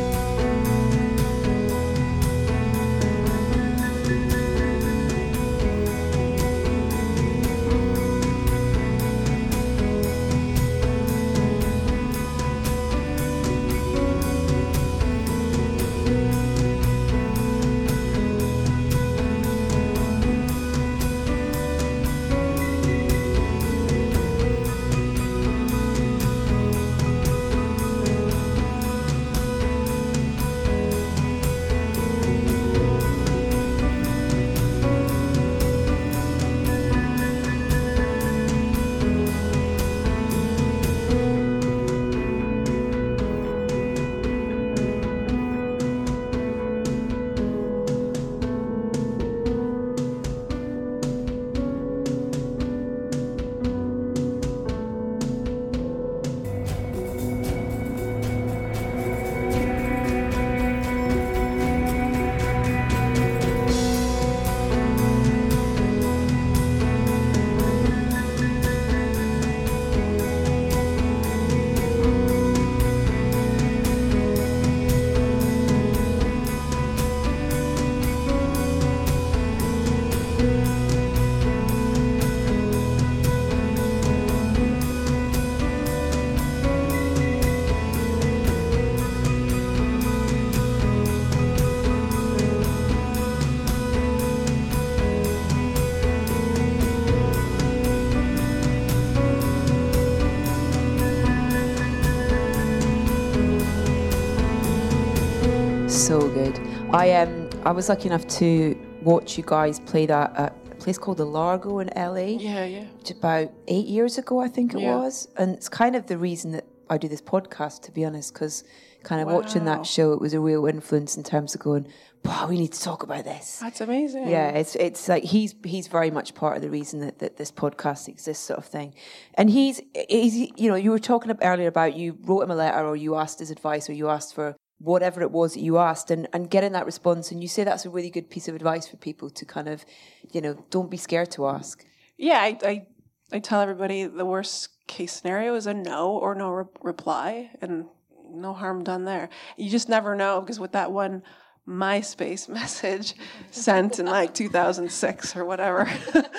I was lucky enough to watch you guys play that at a place called the Largo in LA. Yeah, yeah. which about eight years ago, I think it Yeah. was. And it's kind of the reason that I do this podcast, to be honest, because kind of watching that show, it was a real influence in terms of going, wow, we need to talk about this. That's amazing. Yeah, it's it's like he's he's very much part of the reason that, that this podcast exists, sort of thing. And he's he's you know you were talking earlier about you wrote him a letter or you asked his advice or you asked for whatever it was that you asked and and getting that response and you say that's a really good piece of advice for people to kind of you know don't be scared to ask. yeah, I, I, I tell everybody the worst case scenario is a no or no re- reply, and no harm done there. You just never know because with that one MySpace message sent in like 2006 or whatever,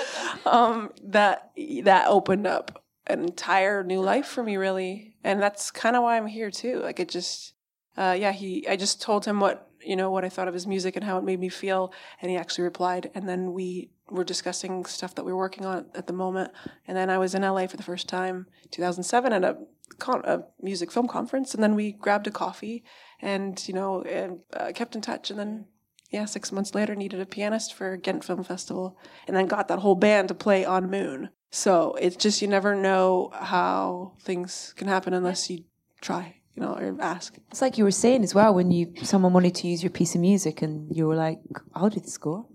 um, that that opened up an entire new life for me, really, and that's kind of why I'm here too. Like it just, uh, yeah, he. I just told him what you know what I thought of his music and how it made me feel, and he actually replied, and then we were discussing stuff that we were working on at the moment. And then I was in LA for the first time, 2007, at a, con- a music film conference. And then we grabbed a coffee and, you know, and, uh, kept in touch. And then, yeah, six months later, needed a pianist for Ghent Film Festival. And then got that whole band to play on Moon. So it's just, you never know how things can happen unless you try, you know, or ask. It's like you were saying as well when you someone wanted to use your piece of music and you were like, I'll do the score.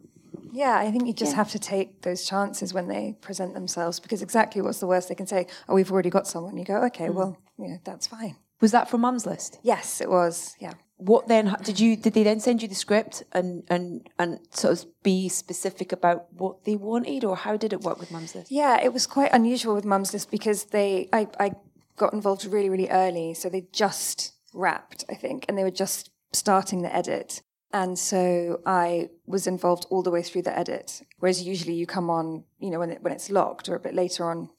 Yeah, I think you just Yeah. have to take those chances when they present themselves because exactly what's the worst they can say? Oh, we've already got someone. You go, okay, mm. well, you know, that's fine. Was that from Mum's List? Yes, it was. Yeah. What then did you did they then send you the script and and and sort of be specific about what they wanted or how did it work with Mum's List? Yeah, it was quite unusual with Mum's List because they, I, I got involved really, really early. So they just wrapped, I think, and they were just starting the edit. And so I was involved all the way through the edit. Whereas usually you come on, you know, when, it, when it's locked or a bit later on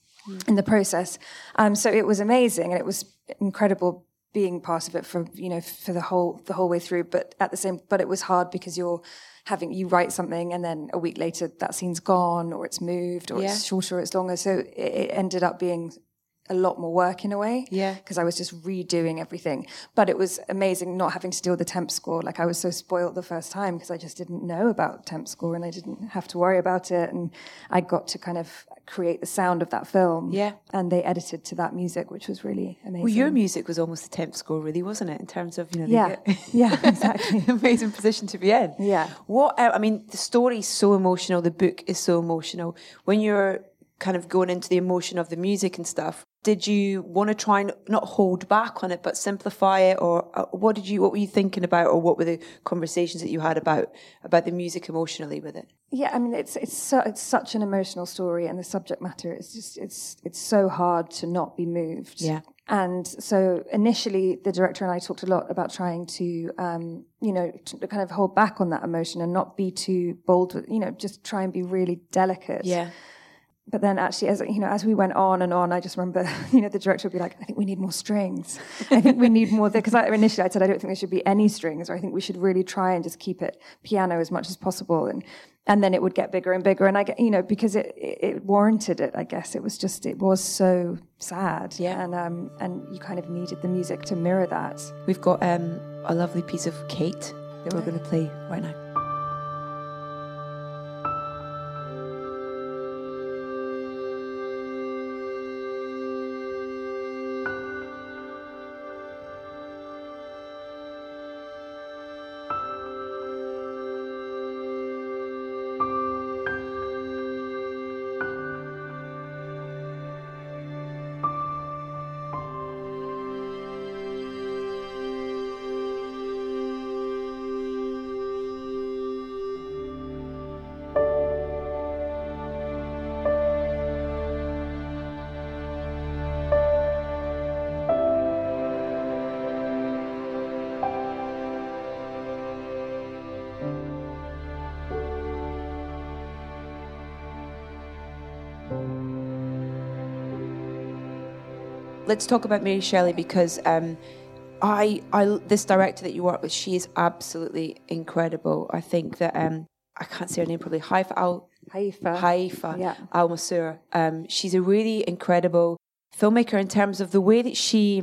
in the process. Um, so it was amazing and it was incredible being part of it for, you know, for the whole, the whole way through. But at the same, but it was hard because you're having, you write something and then a week later that scene's gone or it's moved or Yeah. it's shorter or it's longer. So it, it ended up being a lot more work in a way. Yeah. Because I was just redoing everything. But it was amazing not having to deal with the temp score. Like I was so spoiled the first time because I just didn't know about temp score and I didn't have to worry about it. And I got to kind of create the sound of that film. Yeah. And they edited to that music, which was really amazing. Well, your music was almost the temp score, really, wasn't it? In terms of you know, Yeah. Yeah, exactly. amazing position to be in. Yeah. What uh, I mean, the story's so emotional. The book is so emotional. When you're kind of going into the emotion of the music and stuff, did you want to try and not hold back on it, but simplify it, or uh, what did you? What were you thinking about, or what were the conversations that you had about about the music emotionally with it? Yeah, I mean it's it's so, it's such an emotional story, and the subject matter is just it's it's so hard to not be moved. Yeah. And so initially, the director and I talked a lot about trying to, um, you know, to kind of hold back on that emotion and not be too bold. With, you know, just try and be really delicate. But then actually, as you know, as we went on and on, I just remember, you know, the director would be like, "I think we need more strings. I think we need more." Because I, initially, I said, "I don't think there should be any strings," or "I think we should really try and just keep it piano as much as possible." And and then it would get bigger and bigger, and I get, you know, because it, it it warranted it. I guess it was just it was so sad, Yeah. and um and you kind of needed the music to mirror that. We've got um, a lovely piece of Kate that we're going to play right now. Let's talk about Mary Shelley because um, I, I, this director that you work with, she is absolutely incredible. I think that um, I can't say her name probably. Haifa Al Haifa. Haifa Yeah. Al Mansour. Um, she's a really incredible filmmaker in terms of the way that she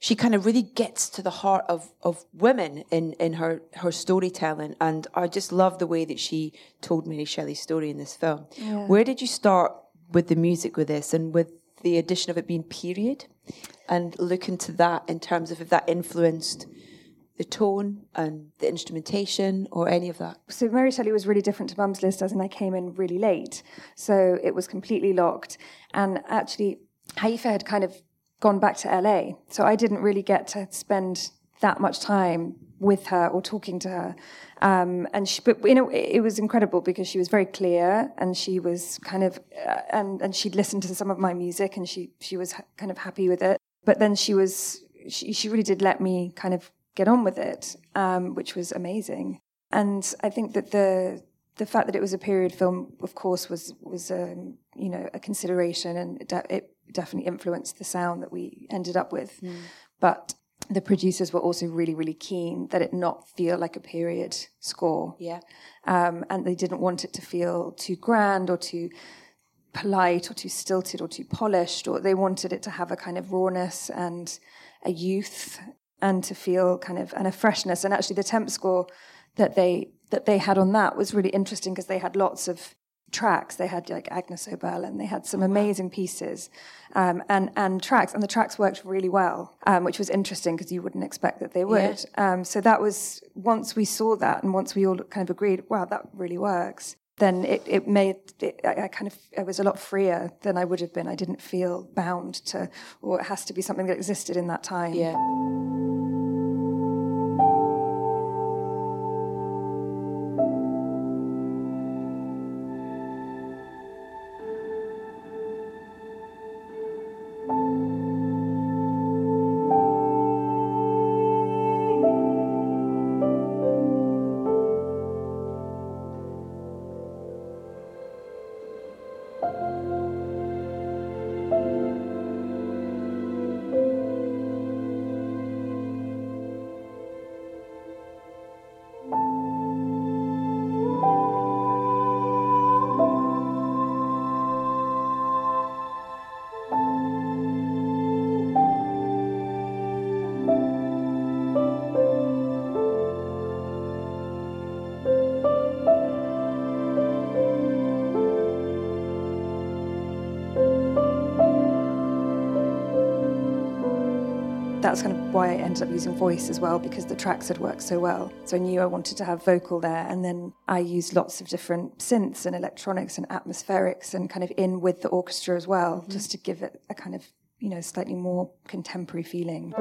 she kind of really gets to the heart of, of women in, in her, her storytelling. And I just love the way that she told Mary Shelley's story in this film. Where did you start with the music with this and with the addition of it being period? And look into that in terms of if that influenced the tone and the instrumentation or any of that. So Mary Shelley was really different to Mum's List, as in I came in really late, so it was completely locked. And actually, Haifa had kind of gone back to LA, so I didn't really get to spend that much time with her or talking to her. Um, and she, but you know, it, it was incredible because she was very clear, and she was kind of, uh, and and she'd listened to some of my music, and she she was ha- kind of happy with it. But then she was, she she really did let me kind of get on with it, um, which was amazing. And I think that the the fact that it was a period film, of course, was was um, you know a consideration, and it, de- it definitely influenced the sound that we ended up with. But the producers were also really, really keen that it not feel like a period score. Yeah. Um, and they didn't want it to feel too grand or too polite or too stilted or too polished, or they wanted it to have a kind of rawness and a youth and to feel kind of and a freshness. And actually, the temp score that they that they had on that was really interesting because they had lots of tracks. They had like Agnes Obel and they had some amazing pieces um, and and tracks, and the tracks worked really well, um, which was interesting because you wouldn't expect that they would. Um, so that was once we saw that, and once we all kind of agreed, wow, that really works. then it, it made it, I, I kind of I was a lot freer than I would have been. I didn't feel bound to, or it has to be something that existed in that time. Yeah. Ended up using voice as well because the tracks had worked so well. So I knew I wanted to have vocal there, and then I used lots of different synths and electronics and atmospherics and kind of in with the orchestra as well, mm-hmm. just to give it a kind of you know slightly more contemporary feeling.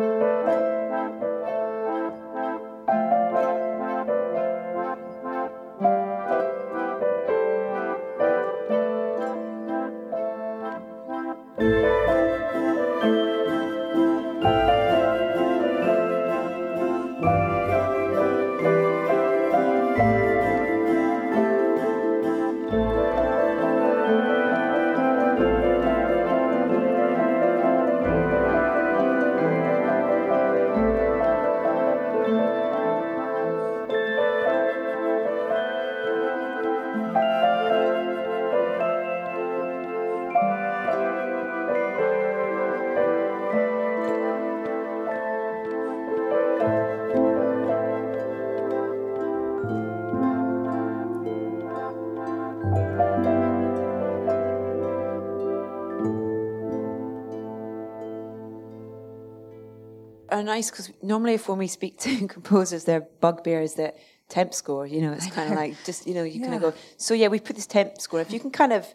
Are nice because normally, if when we speak to composers, their bugbear is that temp score. You know, it's kind of like just you know you yeah. kind of go. So yeah, we put this temp score. If you can kind of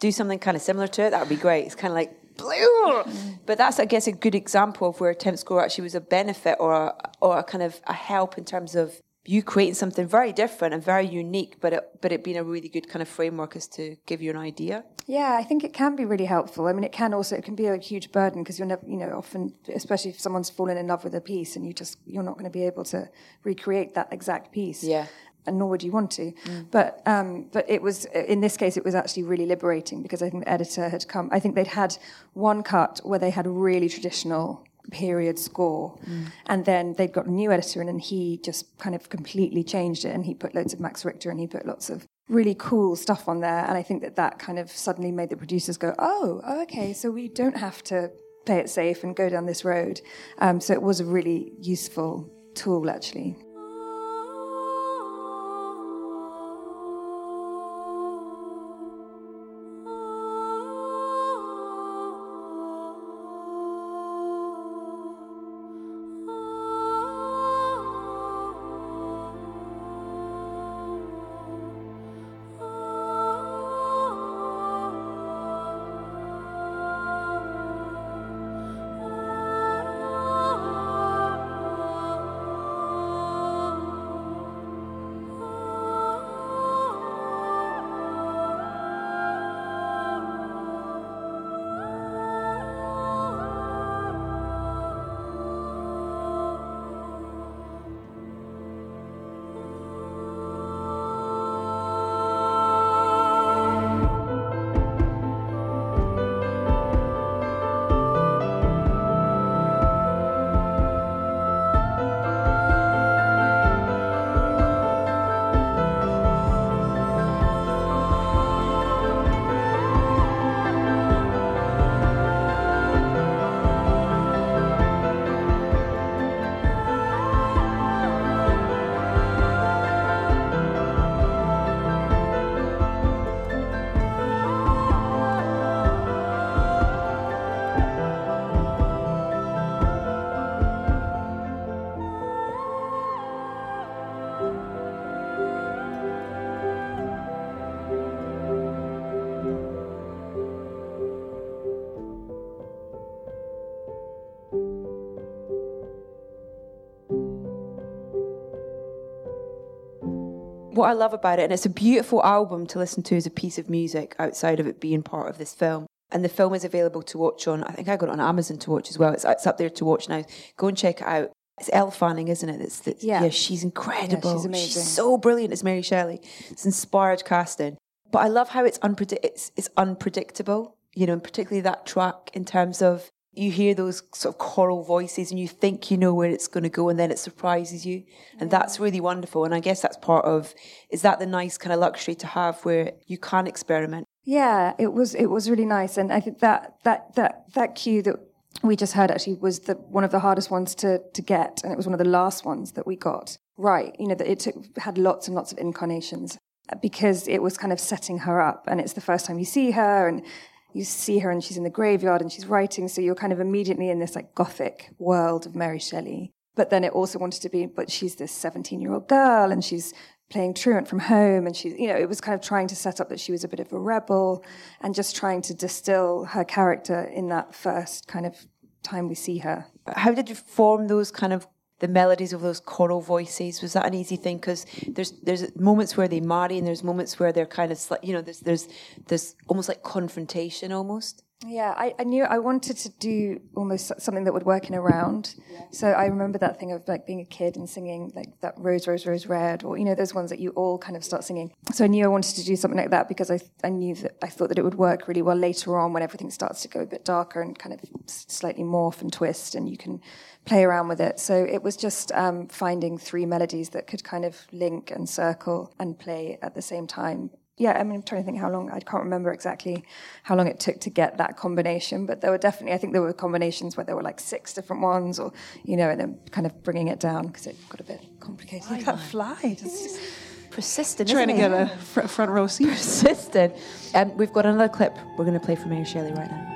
do something kind of similar to it, that would be great. It's kind of like. Mm. But that's, I guess, a good example of where temp score actually was a benefit or a, or a kind of a help in terms of you creating something very different and very unique, but it, but it being a really good kind of framework is to give you an idea. Yeah, I think it can be really helpful. I mean, it can also it can be a huge burden because you're never, you know, often, especially if someone's fallen in love with a piece and you just you're not going to be able to recreate that exact piece. Yeah. And nor would you want to, mm. but um, but it was in this case it was actually really liberating because I think the editor had come. I think they'd had one cut where they had really traditional period score. Mm. And then they'd got a new editor in, and he just kind of completely changed it. And he put loads of Max Richter and he put lots of really cool stuff on there. And I think that that kind of suddenly made the producers go, oh, okay, so we don't have to play it safe and go down this road. Um, so it was a really useful tool, actually. What I love about it, and it's a beautiful album to listen to as a piece of music outside of it being part of this film. And the film is available to watch on, I think I got it on Amazon to watch as well. It's, it's up there to watch now. Go and check it out. It's Elle Fanning, isn't it? That's, that's, Yeah. yeah, she's incredible. Yeah, she's amazing. She's so brilliant as Mary Shelley. It's inspired casting. But I love how it's, unpredict- it's, it's unpredictable, you know, and particularly that track in terms of you hear those sort of choral voices and you think you know where it's going to go and then it surprises you. And that's really wonderful. And I guess that's part of, is that the nice kind of luxury to have where you can experiment? Yeah, it was it was really nice, and I think that that that that cue that we just heard actually was the one of the hardest ones to to get, and it was one of the last ones that we got right. You know that it took had lots and lots of incarnations uh, because it was kind of setting her up, and it's the first time you see her, and you see her, and she's in the graveyard, and she's writing, so you're kind of immediately in this like gothic world of Mary Shelley. But then it also wanted to be, but she's this 17 year old girl, and she's playing truant from home and she's you know it was kind of trying to set up that she was a bit of a rebel and just trying to distill her character in that first kind of time we see her How did you form those kind of the melodies of those choral voices? Was that an easy thing? Because there's there's moments where they marry and there's moments where they're kind of you know there's there's there's almost like confrontation almost. Yeah I, I knew i wanted to do almost something that would work in a round. So i remember that thing of like being a kid and singing like that rose rose rose red or you know those ones that you all kind of start singing. So i knew i wanted to do something like that because i, I knew that i thought that it would work really well later on when everything starts to go a bit darker and kind of slightly morph and twist and you can play around with it. So it was just um, finding three melodies that could kind of link and circle and play at the same time yeah, I mean, I'm trying to think how long, I can't remember exactly how long it took to get that combination, but there were definitely, I think there were combinations where there were like six different ones or, you know, and then kind of bringing it down because it got a bit complicated. Look at that fly. Just Persistent, trying to isn't get it? a fr- front row seat. persistent. Um, we've got another clip we're going to play from Mary Shelley right now.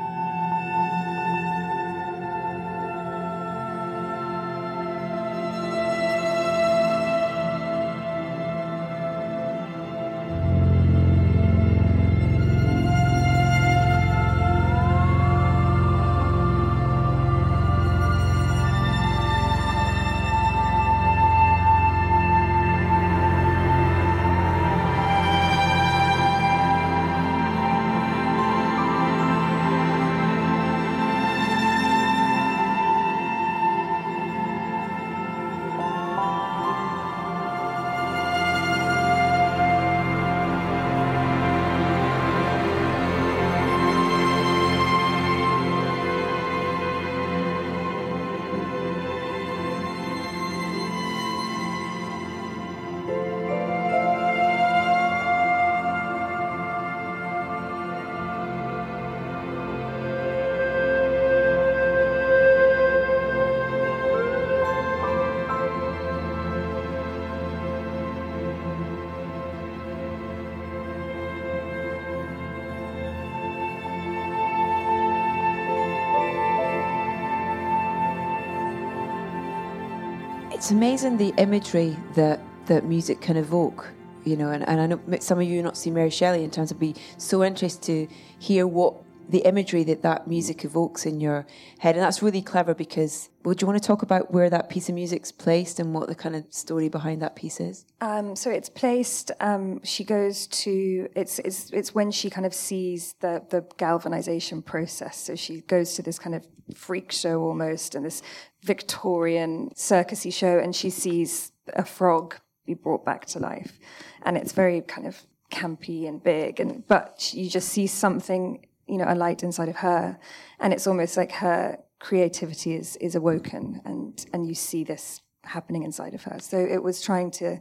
It's amazing the imagery that that music can evoke, you know. And, and I know some of you not seen Mary Shelley in terms of be so interested to hear what the imagery that that music evokes in your head, and that's really clever because. Well, do you want to talk about where that piece of music's placed and what the kind of story behind that piece is? Um, so it's placed. Um, she goes to. It's it's it's when she kind of sees the the galvanization process. So she goes to this kind of freak show almost, and this Victorian circusy show, and she sees a frog be brought back to life, and it's very kind of campy and big, and but you just see something, you know, a light inside of her, and it's almost like her creativity is is awoken, and and you see this happening inside of her. So it was trying to,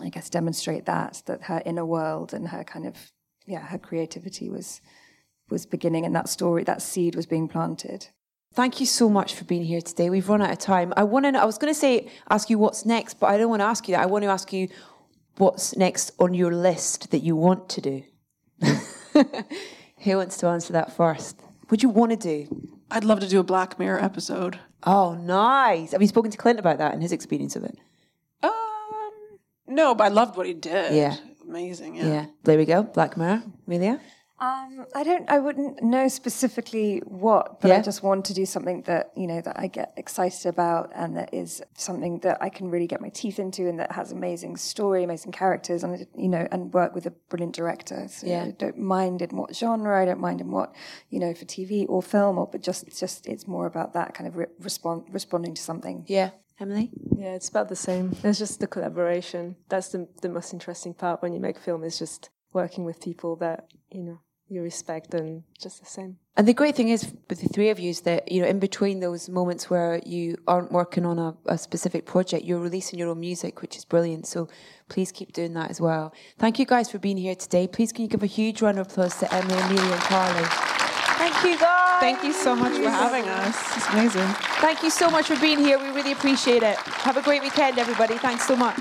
I guess, demonstrate that that her inner world and her kind of yeah her creativity was was beginning, and that story that seed was being planted. Thank you so much for being here today. We've run out of time. I want to. I was going to say ask you what's next, but I don't want to ask you that. I want to ask you what's next on your list that you want to do. Who wants to answer that first? What do you want to do? I'd love to do a Black Mirror episode. Oh, nice. Have you spoken to Clint about that and his experience of it? Um, no, but I loved what he did. Yeah. Amazing. Yeah. Yeah. There we go. Black Mirror. Amelia? Um, I don't. I wouldn't know specifically what, but Yeah. I just want to do something that you know that I get excited about, and that is something that I can really get my teeth into, and that has amazing story, amazing characters, and you know, and work with a brilliant director. So Yeah. I don't mind in what genre. I don't mind in what you know for TV or film, or but just just it's more about that kind of re- respond responding to something. Yeah, Emilie. Yeah, it's about the same. It's just the collaboration. That's the the most interesting part when you make film is just working with people that you know you respect and just the same. And the great thing is with the three of you is that, you know, in between those moments where you aren't working on a, a specific project, you're releasing your own music, which is brilliant. So please keep doing that as well. Thank you guys for being here today. Please can you give a huge round of applause to Emilie, Amelia and Carly. Thank you guys. Thank you so much for having us. It's amazing. Thank you so much for being here. We really appreciate it. Have a great weekend, everybody. Thanks so much.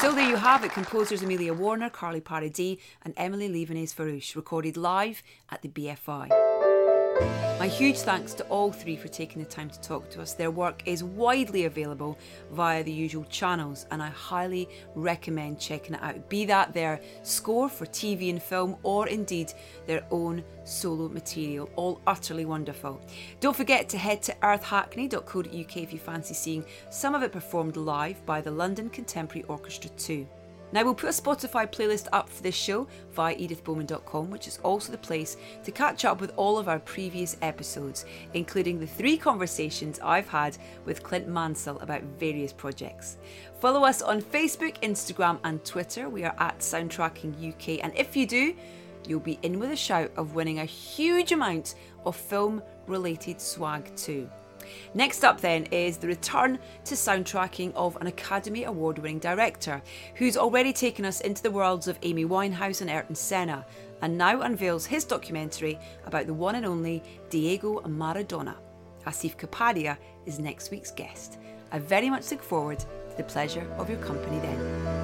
So there you have it, composers Amelia Warner, Carly Paradis and Emilie Levienaise-Farrouch, recorded live at the BFI. My huge thanks to all three for taking the time to talk to us. Their work is widely available via the usual channels, and I highly recommend checking it out. Be that their score for TV and film, or indeed their own solo material, all utterly wonderful. Don't forget to head to earthhackney.co.uk if you fancy seeing some of it performed live by the London Contemporary Orchestra too. Now, we'll put a Spotify playlist up for this show via edithbowman.com, which is also the place to catch up with all of our previous episodes, including the three conversations I've had with Clint Mansell about various projects. Follow us on Facebook, Instagram, and Twitter. We are at Soundtracking UK, and if you do, you'll be in with a shout of winning a huge amount of film related swag too. Next up, then, is the return to soundtracking of an Academy Award winning director who's already taken us into the worlds of Amy Winehouse and Ayrton Senna, and now unveils his documentary about the one and only Diego Maradona. Asif Kapadia is next week's guest. I very much look forward to the pleasure of your company then.